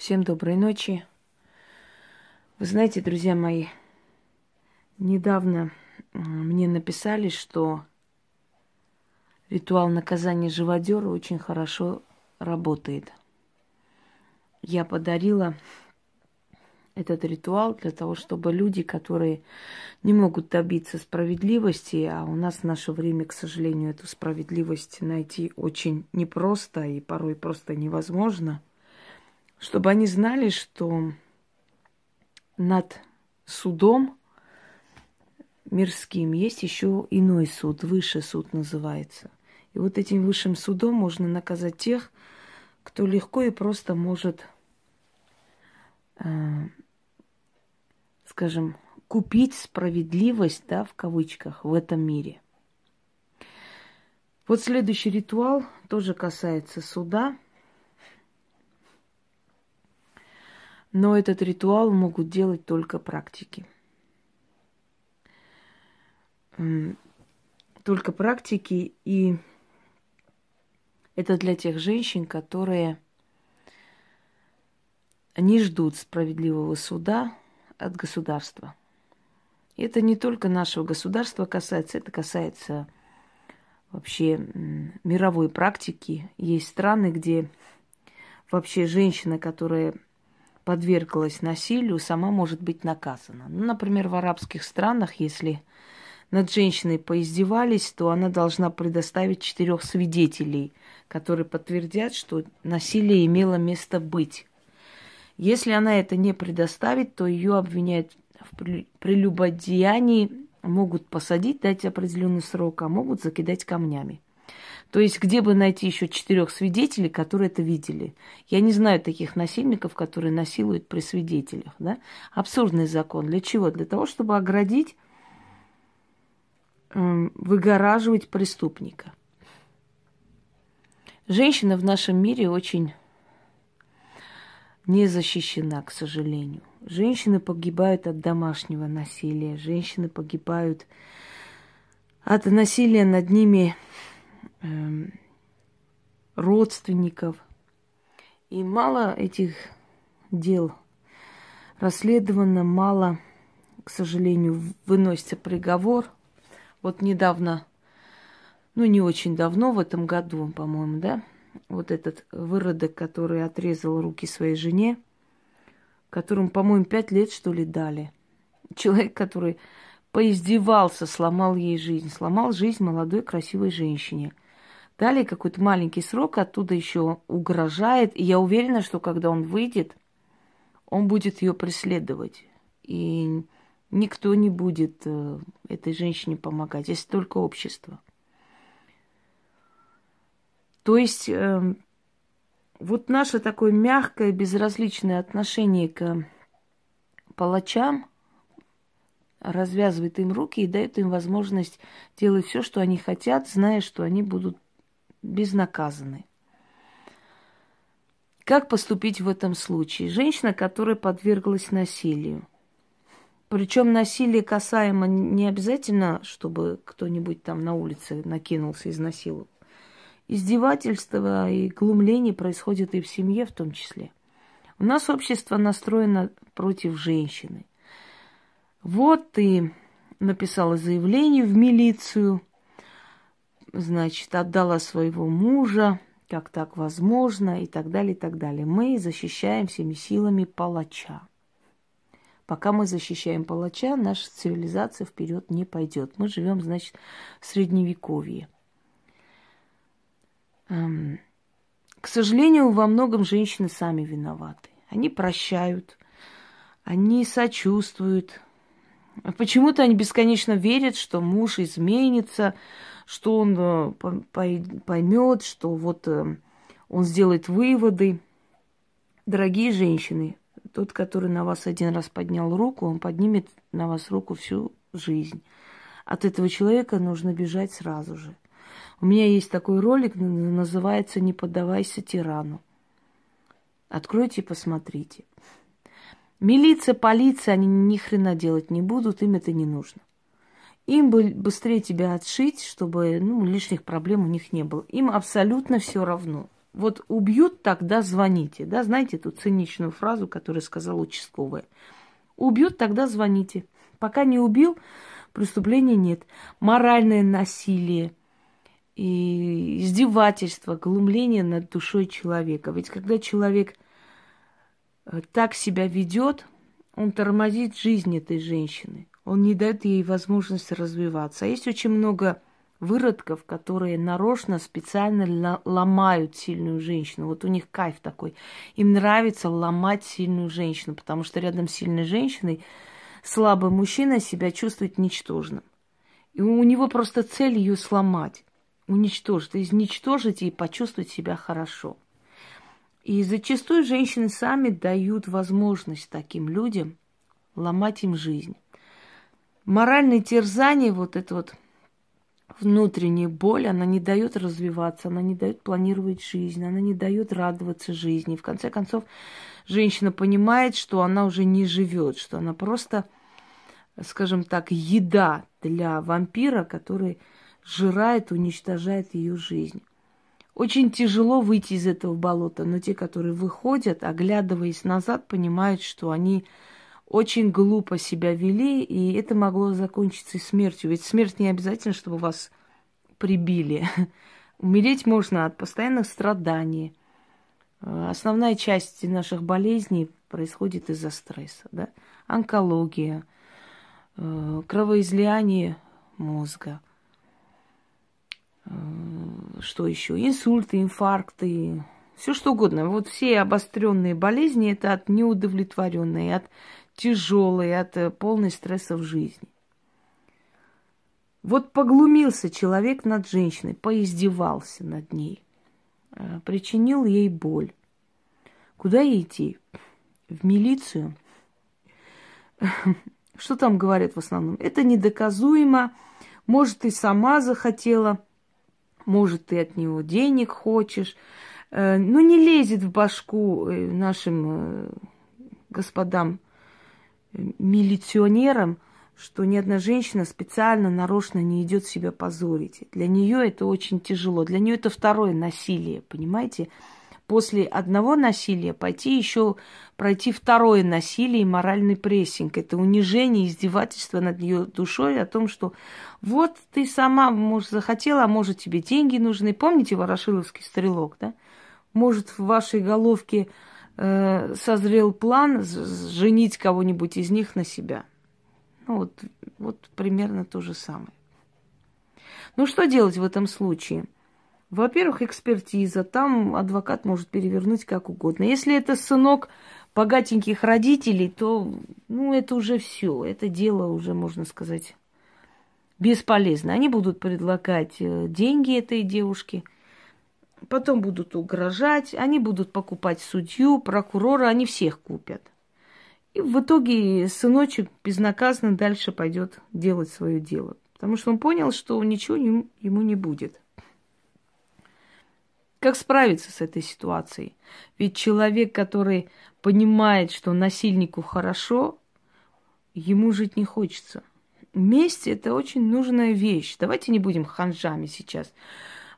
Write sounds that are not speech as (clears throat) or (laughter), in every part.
Всем доброй ночи. Вы знаете, друзья мои, недавно мне написали, что ритуал наказания живодера очень хорошо работает. Я подарила этот ритуал для того, чтобы люди, которые не могут добиться справедливости, а у нас в наше время, к сожалению, эту справедливость найти очень непросто и порой просто невозможно – чтобы они знали, что над судом мирским есть еще иной суд, высший суд называется. И вот этим высшим судом можно наказать тех, кто легко и просто может, э, скажем, купить справедливость, да, в кавычках, в этом мире. Вот следующий ритуал тоже касается суда – Но этот ритуал могут делать только практики. Только практики, и это для тех женщин, которые не ждут справедливого суда от государства. И это не только нашего государства касается, это касается вообще мировой практики. Есть страны, где вообще женщина, которая подверглась насилию, сама может быть наказана. Ну, например, в арабских странах, если над женщиной поиздевались, то она должна предоставить четырех свидетелей, которые подтвердят, что насилие имело место быть. Если она это не предоставит, то ее обвиняют в прелюбодеянии, могут посадить, дать определенный срок, а могут закидать камнями. То есть где бы найти еще четырех свидетелей, которые это видели? Я не знаю таких насильников, которые насилуют при свидетелях. Да? Абсурдный закон. Для чего? Для того, чтобы оградить, эм, выгораживать преступника. Женщина в нашем мире очень не защищена, к сожалению. Женщины погибают от домашнего насилия, женщины погибают от насилия над ними Эм, родственников. И мало этих дел расследовано, мало, к сожалению, выносится приговор. Вот недавно, ну не очень давно, в этом году, по-моему, да, вот этот выродок, который отрезал руки своей жене, которому, по-моему, пять лет, что ли, дали. Человек, который поиздевался, сломал ей жизнь, сломал жизнь молодой красивой женщине – дали какой-то маленький срок, оттуда еще угрожает. И я уверена, что когда он выйдет, он будет ее преследовать. И никто не будет э, этой женщине помогать, если только общество. То есть э, вот наше такое мягкое, безразличное отношение к палачам развязывает им руки и дает им возможность делать все, что они хотят, зная, что они будут безнаказаны. Как поступить в этом случае? Женщина, которая подверглась насилию. Причем насилие касаемо не обязательно, чтобы кто-нибудь там на улице накинулся и изнасиловал. Издевательство и глумление происходит и в семье в том числе. У нас общество настроено против женщины. Вот ты написала заявление в милицию – значит, отдала своего мужа, как так возможно, и так далее, и так далее. Мы защищаем всеми силами палача. Пока мы защищаем палача, наша цивилизация вперед не пойдет. Мы живем, значит, в средневековье. Эм, к сожалению, во многом женщины сами виноваты. Они прощают, они сочувствуют. Почему-то они бесконечно верят, что муж изменится, что он э, поймет, что вот э, он сделает выводы. Дорогие женщины, тот, который на вас один раз поднял руку, он поднимет на вас руку всю жизнь. От этого человека нужно бежать сразу же. У меня есть такой ролик, называется «Не поддавайся тирану». Откройте и посмотрите. Милиция, полиция, они ни хрена делать не будут, им это не нужно. Им бы быстрее тебя отшить, чтобы ну, лишних проблем у них не было. Им абсолютно все равно. Вот убьют, тогда звоните. Да, знаете эту циничную фразу, которую сказал участковая. Убьют, тогда звоните. Пока не убил, преступления нет. Моральное насилие и издевательство, глумление над душой человека. Ведь когда человек э, так себя ведет, он тормозит жизнь этой женщины. Он не дает ей возможности развиваться. А есть очень много выродков, которые нарочно, специально ломают сильную женщину. Вот у них кайф такой. Им нравится ломать сильную женщину, потому что рядом с сильной женщиной слабый мужчина себя чувствует ничтожным. И у него просто цель ее сломать, уничтожить, изничтожить и почувствовать себя хорошо. И зачастую женщины сами дают возможность таким людям ломать им жизнь. Моральное терзание, вот это вот внутренняя боль, она не дает развиваться, она не дает планировать жизнь, она не дает радоваться жизни. В конце концов, женщина понимает, что она уже не живет, что она просто, скажем так, еда для вампира, который жирает, уничтожает ее жизнь. Очень тяжело выйти из этого болота, но те, которые выходят, оглядываясь назад, понимают, что они очень глупо себя вели, и это могло закончиться смертью. Ведь смерть не обязательно, чтобы вас прибили. (laughs) Умереть можно от постоянных страданий. Основная часть наших болезней происходит из-за стресса. Да? Онкология, э, кровоизлияние мозга. Э, что еще? Инсульты, инфаркты, все что угодно. Вот все обостренные болезни это от неудовлетворенной, от тяжелый, от э, полной в жизни. Вот поглумился человек над женщиной, поиздевался над ней, э, причинил ей боль. Куда ей идти? В милицию? (laughs) Что там говорят в основном? Это недоказуемо. Может, ты сама захотела, может, ты от него денег хочешь. Э, Но ну, не лезет в башку нашим господам милиционерам, что ни одна женщина специально, нарочно не идет себя позорить. Для нее это очень тяжело. Для нее это второе насилие, понимаете? После одного насилия пойти еще пройти второе насилие и моральный прессинг. Это унижение, издевательство над ее душой о том, что вот ты сама, может, захотела, а может, тебе деньги нужны. Помните Ворошиловский стрелок, да? Может, в вашей головке э, созрел план женить кого-нибудь из них на себя. Ну вот, вот примерно то же самое. Ну что делать в этом случае? Во-первых, экспертиза. Там адвокат может перевернуть как угодно. Если это сынок богатеньких родителей, то ну, это уже все. Это дело уже, можно сказать, бесполезно. Они будут предлагать э, деньги этой девушке – потом будут угрожать, они будут покупать судью, прокурора, они всех купят. И в итоге сыночек безнаказанно дальше пойдет делать свое дело. Потому что он понял, что ничего ему не будет. Как справиться с этой ситуацией? Ведь человек, который понимает, что насильнику хорошо, ему жить не хочется. Месть – это очень нужная вещь. Давайте не будем ханжами сейчас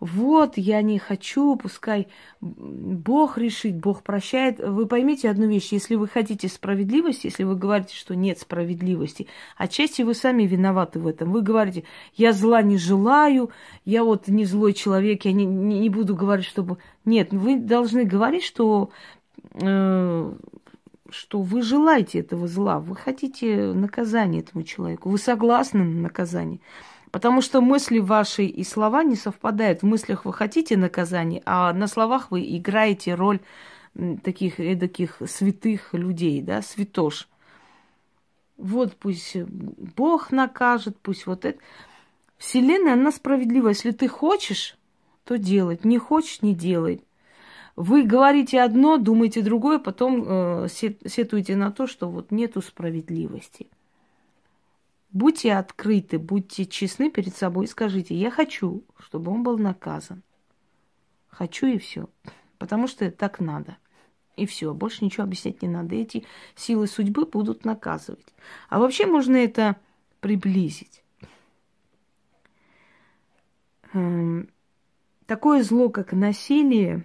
вот, я не хочу, пускай Бог решит, Бог прощает. Вы поймите одну вещь, если вы хотите справедливости, если вы говорите, что нет справедливости, отчасти вы сами виноваты в этом. Вы говорите, я зла не желаю, я вот не злой человек, я не, не, не буду говорить, чтобы... Нет, вы должны говорить, что э, что вы желаете этого зла, вы хотите наказания этому человеку, вы согласны на наказание. Потому что мысли ваши и слова не совпадают. В мыслях вы хотите наказания, а на словах вы играете роль таких эдаких святых людей, да, святош. Вот пусть Бог накажет, пусть вот это. Вселенная, она справедлива. Если ты хочешь, то делать. Не хочешь, не делай. Вы говорите одно, думаете другое, потом э, сетуете на то, что вот нету справедливости. Будьте открыты, будьте честны перед собой и скажите, я хочу, чтобы он был наказан. Хочу и все. Потому что так надо. И все, больше ничего объяснять не надо. Эти силы судьбы будут наказывать. А вообще можно это приблизить. Эм, такое зло, как насилие,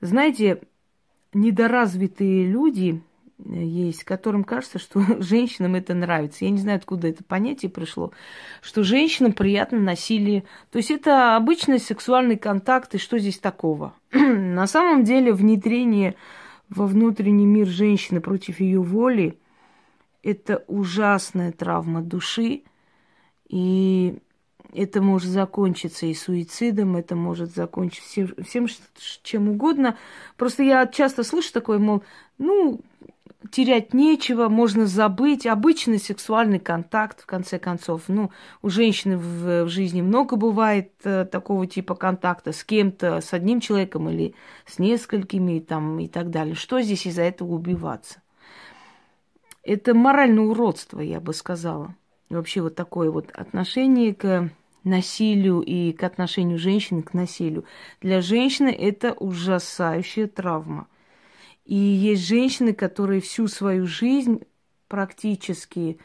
Знаете, недоразвитые люди есть, которым кажется, что (laughs) женщинам это нравится. Я не знаю, откуда это понятие пришло, что женщинам приятно насилие. То есть это обычный сексуальный контакт, и что здесь такого? (clears throat) На самом деле внедрение во внутренний мир женщины против ее воли – это ужасная травма души, и это может закончиться и суицидом, это может закончиться всем, чем угодно. Просто я часто слышу такое, мол, ну, терять нечего, можно забыть. Обычный сексуальный контакт, в конце концов. Ну, у женщины в, в жизни много бывает э, такого типа контакта с кем-то, с одним человеком или с несколькими там, и так далее. Что здесь из-за этого убиваться? Это моральное уродство, я бы сказала. Вообще вот такое вот отношение к насилию и к отношению женщины к насилию. Для женщины это ужасающая травма – и есть женщины, которые всю свою жизнь практически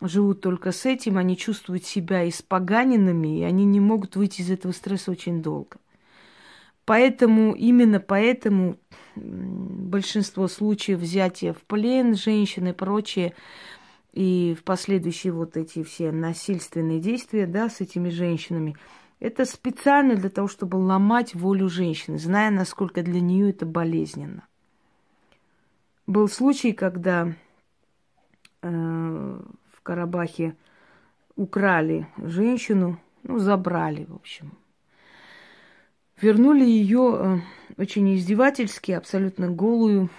живут только с этим, они чувствуют себя испоганенными, и они не могут выйти из этого стресса очень долго. Поэтому, именно поэтому большинство случаев взятия в плен женщин и прочее, и в последующие вот эти все насильственные действия, да, с этими женщинами, это специально для того, чтобы ломать волю женщины, зная, насколько для нее это болезненно. Был случай, когда э, в Карабахе украли женщину, ну, забрали, в общем. Вернули ее э, очень издевательски, абсолютно голую.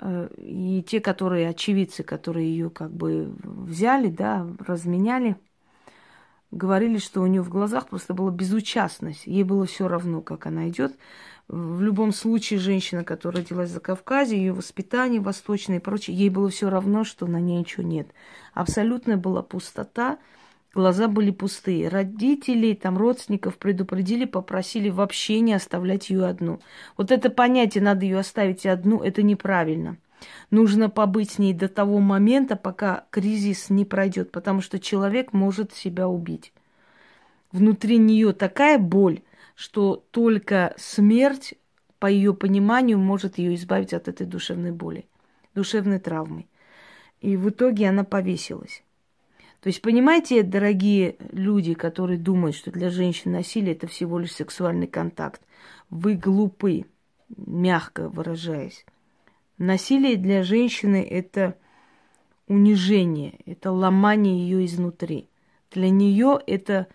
Э, и те, которые очевидцы, которые ее как бы взяли, да, разменяли, говорили, что у нее в глазах просто была безучастность. Ей было все равно, как она идет. В любом случае, женщина, которая родилась за Кавказе, ее воспитание восточное и прочее, ей было все равно, что на ней ничего нет. Абсолютная была пустота, глаза были пустые. Родители, там, родственников предупредили, попросили вообще не оставлять ее одну. Вот это понятие, надо ее оставить одну, это неправильно. Нужно побыть с ней до того момента, пока кризис не пройдет, потому что человек может себя убить. Внутри нее такая боль, что только смерть, по ее пониманию, может ее избавить от этой душевной боли, душевной травмы. И в итоге она повесилась. То есть, понимаете, дорогие люди, которые думают, что для женщин насилие это всего лишь сексуальный контакт, вы глупы, мягко выражаясь. Насилие для женщины это унижение, это ломание ее изнутри. Для нее это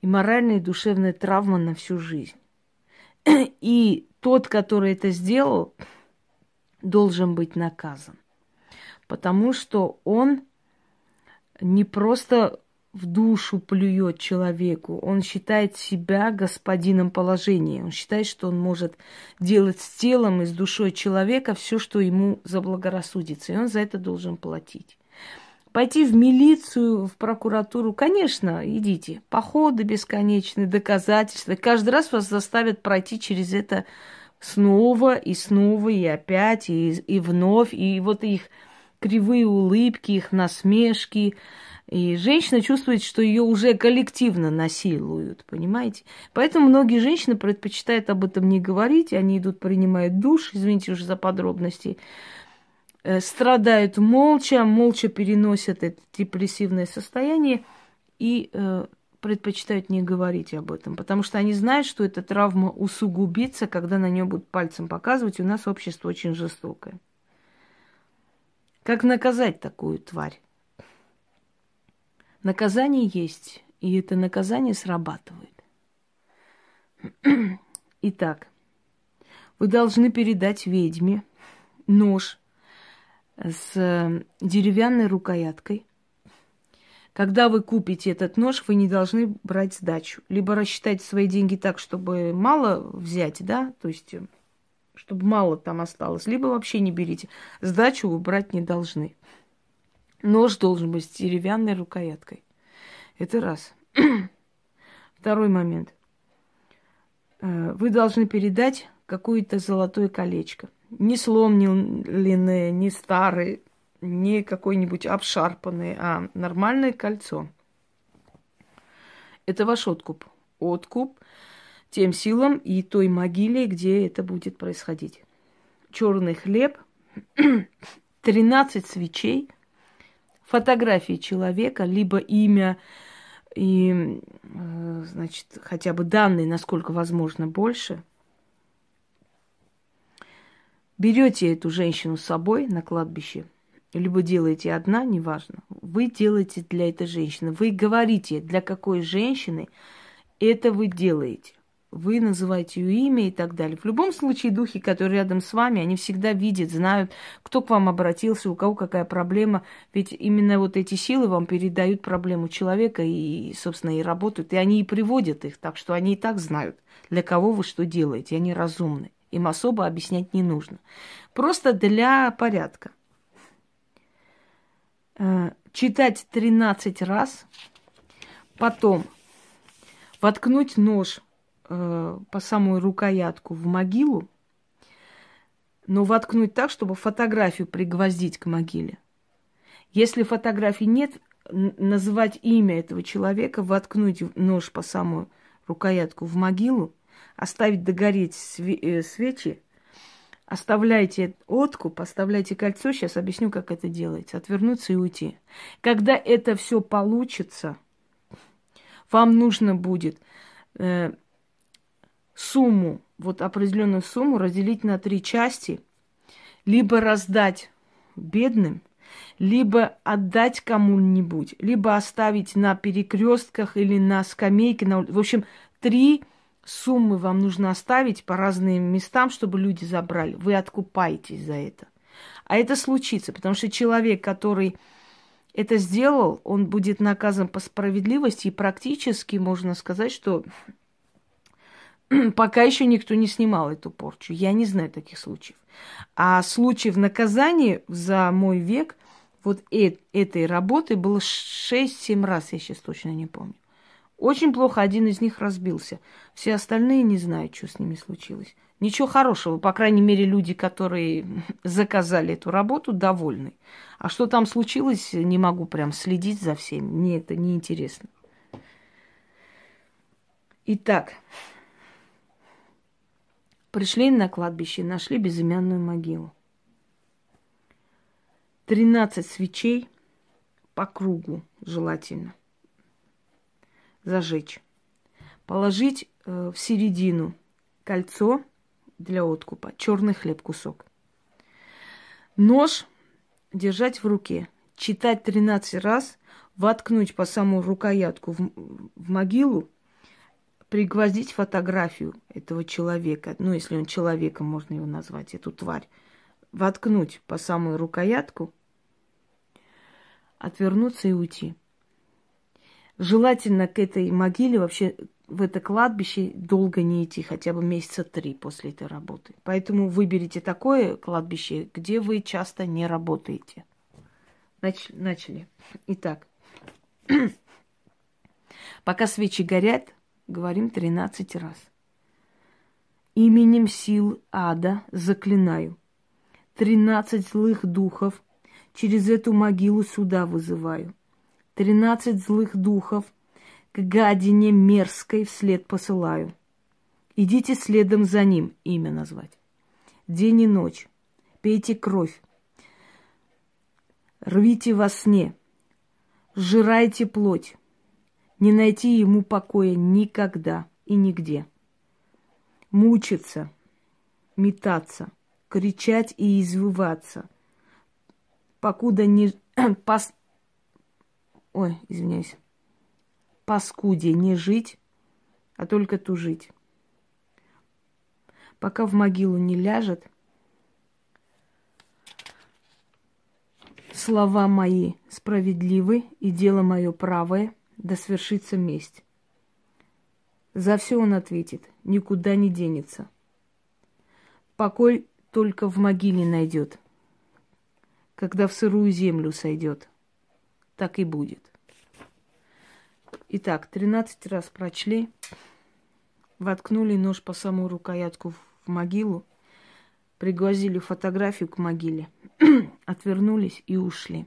и моральная и душевная травма на всю жизнь. И тот, который это сделал, должен быть наказан. Потому что он не просто в душу плюет человеку, он считает себя господином положения. Он считает, что он может делать с телом и с душой человека все, что ему заблагорассудится. И он за это должен платить. Пойти в милицию, в прокуратуру, конечно, идите. Походы бесконечные, доказательства. Каждый раз вас заставят пройти через это снова и снова, и опять, и, и вновь. И вот их кривые улыбки, их насмешки. И женщина чувствует, что ее уже коллективно насилуют, понимаете? Поэтому многие женщины предпочитают об этом не говорить, они идут, принимают душ, извините уже за подробности, Э, страдают молча, молча переносят это депрессивное состояние и э, предпочитают не говорить об этом, потому что они знают, что эта травма усугубится, когда на нее будут пальцем показывать. У нас общество очень жестокое. Как наказать такую тварь? Наказание есть, и это наказание срабатывает. (clears throat) Итак, вы должны передать ведьме нож с деревянной рукояткой. Когда вы купите этот нож, вы не должны брать сдачу. Либо рассчитайте свои деньги так, чтобы мало взять, да, то есть э, чтобы мало там осталось, либо вообще не берите. Сдачу вы брать не должны. Нож должен быть с деревянной рукояткой. Это раз. (clears throat) Второй момент. Э, вы должны передать какое-то золотое колечко не сломленные, не старые, не какой-нибудь обшарпанный, а нормальное кольцо. Это ваш откуп. Откуп тем силам и той могиле, где это будет происходить. Черный хлеб, (clears throat) 13 свечей, фотографии человека, либо имя и, э, значит, хотя бы данные, насколько возможно, больше. Берете эту женщину с собой на кладбище, либо делаете одна, неважно. Вы делаете для этой женщины. Вы говорите, для какой женщины это вы делаете вы называете ее имя и так далее. В любом случае, духи, которые рядом с вами, они всегда видят, знают, кто к вам обратился, у кого какая проблема. Ведь именно вот эти силы вам передают проблему человека и, собственно, и работают. И они и приводят их, так что они и так знают, для кого вы что делаете. Они разумны. Им особо объяснять не нужно. Просто для порядка. Э, читать 13 раз, потом воткнуть нож э, по самую рукоятку в могилу, но воткнуть так, чтобы фотографию пригвоздить к могиле. Если фотографии нет, называть имя этого человека, воткнуть нож по самую рукоятку в могилу, оставить догореть э, свечи, оставляйте откуп, оставляйте кольцо, сейчас объясню, как это делается, отвернуться и уйти. Когда это все получится, вам нужно будет э, сумму, вот определенную сумму разделить на три части, либо раздать бедным, либо отдать кому-нибудь, либо оставить на перекрестках или на скамейке. На... В общем, три суммы вам нужно оставить по разным местам, чтобы люди забрали. Вы откупаетесь за это. А это случится, потому что человек, который это сделал, он будет наказан по справедливости, и практически можно сказать, что (clears throat) пока еще никто не снимал эту порчу. Я не знаю таких случаев. А случаев наказания за мой век вот э этой работы было 6-7 раз, я сейчас точно не помню. Очень плохо один из них разбился. Все остальные не знают, что с ними случилось. Ничего хорошего. По крайней мере, люди, которые (clears throat) заказали эту работу, довольны. А что там случилось, не могу прям следить за всеми. Мне это не интересно. Итак, Пришли на кладбище, нашли безымянную могилу. Тринадцать свечей по кругу желательно зажечь. Положить э, в середину кольцо для откупа, черный хлеб кусок. Нож держать в руке, читать 13 раз, воткнуть по самую рукоятку в, в могилу пригвоздить фотографию этого человека, ну, если он человеком, можно его назвать, эту тварь, воткнуть по самую рукоятку, отвернуться и уйти. Желательно к этой могиле, вообще в это кладбище долго не идти, хотя бы месяца три после этой работы. Поэтому выберите такое кладбище, где вы часто не работаете. Нач- начали. Итак, (clears throat) пока свечи горят, Говорим 13 раз. Именем сил ада заклинаю. Тринадцать злых духов через эту могилу сюда вызываю. Тринадцать злых духов к гадине мерзкой вслед посылаю. Идите следом за ним, имя назвать. День и ночь. Пейте кровь. Рвите во сне. Сжирайте плоть не найти ему покоя никогда и нигде. Мучиться, метаться, кричать и извиваться, покуда не... (clears throat) Пас... Ой, извиняюсь. Паскуде не жить, а только тужить. Пока в могилу не ляжет, слова мои справедливы и дело мое правое – да свершится месть. За все он ответит, никуда не денется. Покой только в могиле найдет, когда в сырую землю сойдет. Так и будет. Итак, тринадцать раз прочли, воткнули нож по самую рукоятку в могилу, пригвозили фотографию к могиле, (clears throat) отвернулись и ушли.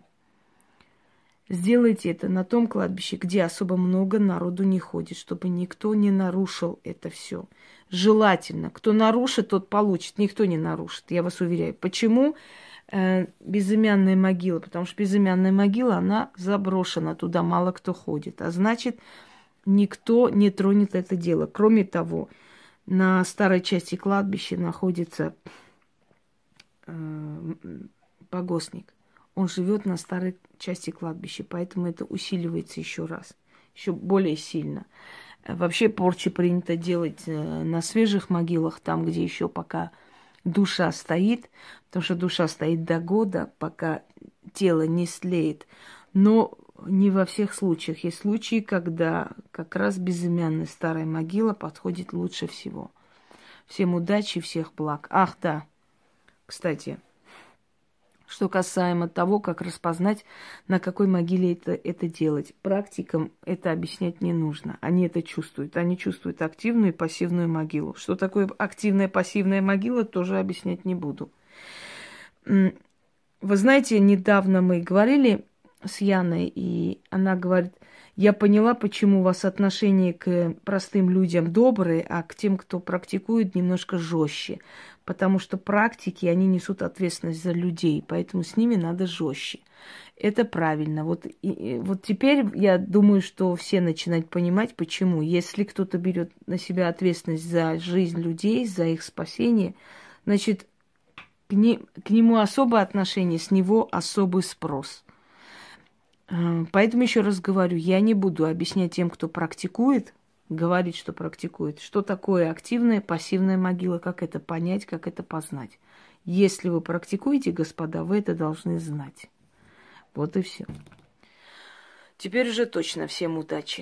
Сделайте это на том кладбище, где особо много народу не ходит, чтобы никто не нарушил это все. Желательно. Кто нарушит, тот получит. Никто не нарушит, я вас уверяю. Почему э, безымянная могила? Потому что безымянная могила, она заброшена, туда мало кто ходит. А значит, никто не тронет это дело. Кроме того, на старой части кладбища находится э, погостник. Он живет на старой части кладбища, поэтому это усиливается еще раз, еще более сильно. Вообще порчи принято делать э, на свежих могилах, там, где еще пока душа стоит, потому что душа стоит до года, пока тело не слеет. Но не во всех случаях. Есть случаи, когда как раз безымянная старая могила подходит лучше всего. Всем удачи, всех благ. Ах, да, кстати, что касаемо того, как распознать, на какой могиле это, это делать. Практикам это объяснять не нужно. Они это чувствуют. Они чувствуют активную и пассивную могилу. Что такое активная пассивная могила, тоже объяснять не буду. Вы знаете, недавно мы говорили с Яной, и она говорит, я поняла, почему у вас отношение к простым людям добрые, а к тем, кто практикует, немножко жестче потому что практики, они несут ответственность за людей, поэтому с ними надо жестче. Это правильно. Вот, и, вот теперь я думаю, что все начинают понимать, почему. Если кто-то берет на себя ответственность за жизнь людей, за их спасение, значит, к, не, к нему особое отношение, с него особый спрос. Э, поэтому еще раз говорю, я не буду объяснять тем, кто практикует, говорит, что практикует. Что такое активная, пассивная могила, как это понять, как это познать. Если вы практикуете, господа, вы это должны знать. Вот и все. Теперь уже точно всем удачи.